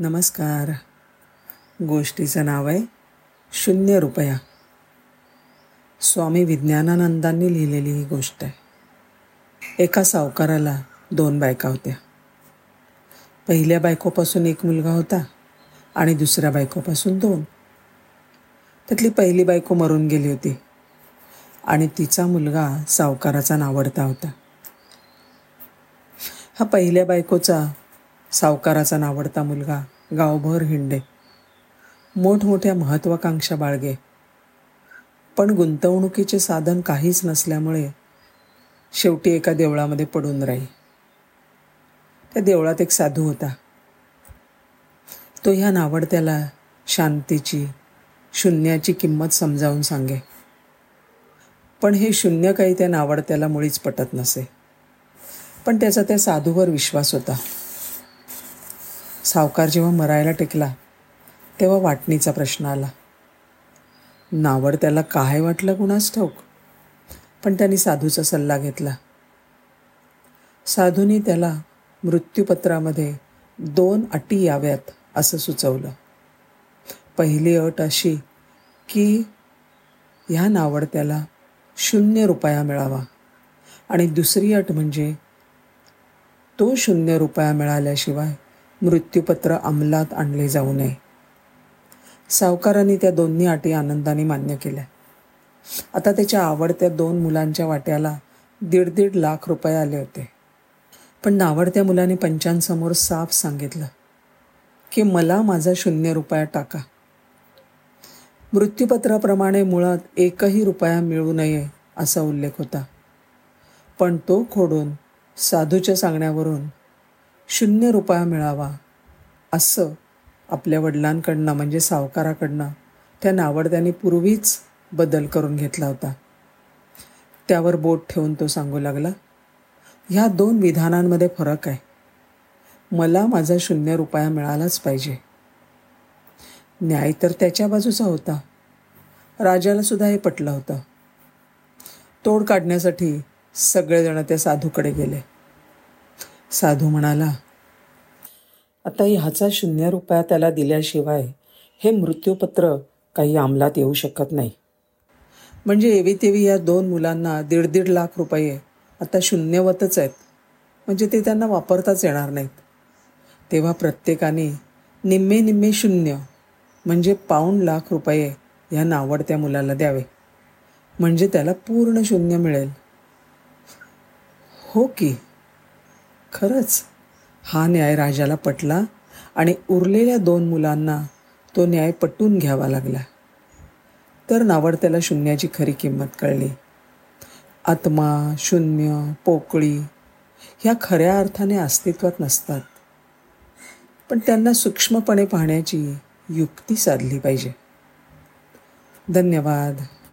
नमस्कार. गोष्टीचं नाव आहे शून्य रुपया. स्वामी विज्ञानानंदांनी लिहिलेली ही गोष्ट आहे. एका सावकाराला दोन बायका होत्या. पहिल्या बायकोपासून एक मुलगा होता आणि दुसऱ्या बायकोपासून दोन. त्यातली पहिली बायको मरून गेली होती आणि तिचा मुलगा सावकाराचा नावडता होता. हा पहिल्या बायकोचा सावकाराचा नावडता मुलगा गावभर हिंडे. मोठमोठ्या महत्त्वाकांक्षा बाळगे. पण गुंतवणुकीचे साधन काहीच नसल्यामुळे शेवटी एका देवळामध्ये पडून राही. त्या देवळात एक साधू होता. तो ह्या नावडत्याला शांतीची शून्याची किंमत समजावून सांगे. पण हे शून्य काही त्या नावडत्याला मुळीच पटत नसे. पण त्याचा त्या साधूवर विश्वास होता. सावकार जेव्हा मरायला टेकला तेव्हा वाटणीचा प्रश्न आला. नावड त्याला काय वाटलं कुणास ठाऊक? पण त्यांनी साधूचा सल्ला घेतला. साधूनी त्याला मृत्यूपत्रामध्ये दोन अटी याव्यात असं सुचवलं. पहिली अट अशी की ह्या नावडत्याला शून्य रुपया मिळावा. आणि दुसरी अट म्हणजे तो शून्य रुपया मिळाल्याशिवाय मृत्यूपत्र अंमलात आणले जाऊ नये. सावकारांनी त्या दोन्ही अटी आनंदाने मान्य केल्या. आता त्याच्या आवडत्या दोन मुलांच्या वाट्याला दीड दीड लाख रुपये आले होते. पण नावडत्या मुलाने पंचांसमोर साफ सांगितलं की मला माझा शून्य रुपया टाका. मृत्यूपत्राप्रमाणे मुळात एकही रुपया मिळू नये असा उल्लेख होता. पण तो खोडून साधूच्या सांगण्यावरून शून्य रुपया मिळावा असं आपल्या वडिलांकडनं म्हणजे सावकाराकडनं त्या नावडत्याने पूर्वीच बदल करून घेतला होता. त्यावर बोट ठेवून तो सांगू लागला ह्या दोन विधानांमध्ये फरक आहे. मला माझा शून्य रुपया मिळालाच पाहिजे. न्याय तर त्याच्या बाजूचा होता. राजाला सुद्धा हे पटलं होतं. तोड काढण्यासाठी सगळेजण त्या साधूकडे गेले. साधू म्हणाला आता ह्याचा शून्य रुपया त्याला दिल्याशिवाय हे मृत्यूपत्र काही अंमलात येऊ शकत नाही. म्हणजे एवी तेवी या दोन मुलांना दीड दीड लाख रुपये आता शून्यवतच आहेत. म्हणजे ते त्यांना वापरताच येणार नाहीत. तेव्हा प्रत्येकाने निम्मे निम्मे शून्य म्हणजे पाऊण लाख रुपये ह्या नावडत्या मुलाला द्यावे. म्हणजे त्याला पूर्ण शून्य मिळेल. हो की. खरंच हा न्याय राजाला पटला आणि उरलेल्या दोन मुलांना तो न्याय पटून घ्यावा लागला. तर नावडत्याला शून्याची खरी किंमत कळली. आत्मा शून्य पोकळी ह्या खऱ्या अर्थाने अस्तित्वात नसतात. पण त्यांना सूक्ष्मपणे पाहण्याची युक्ती साधली पाहिजे. धन्यवाद.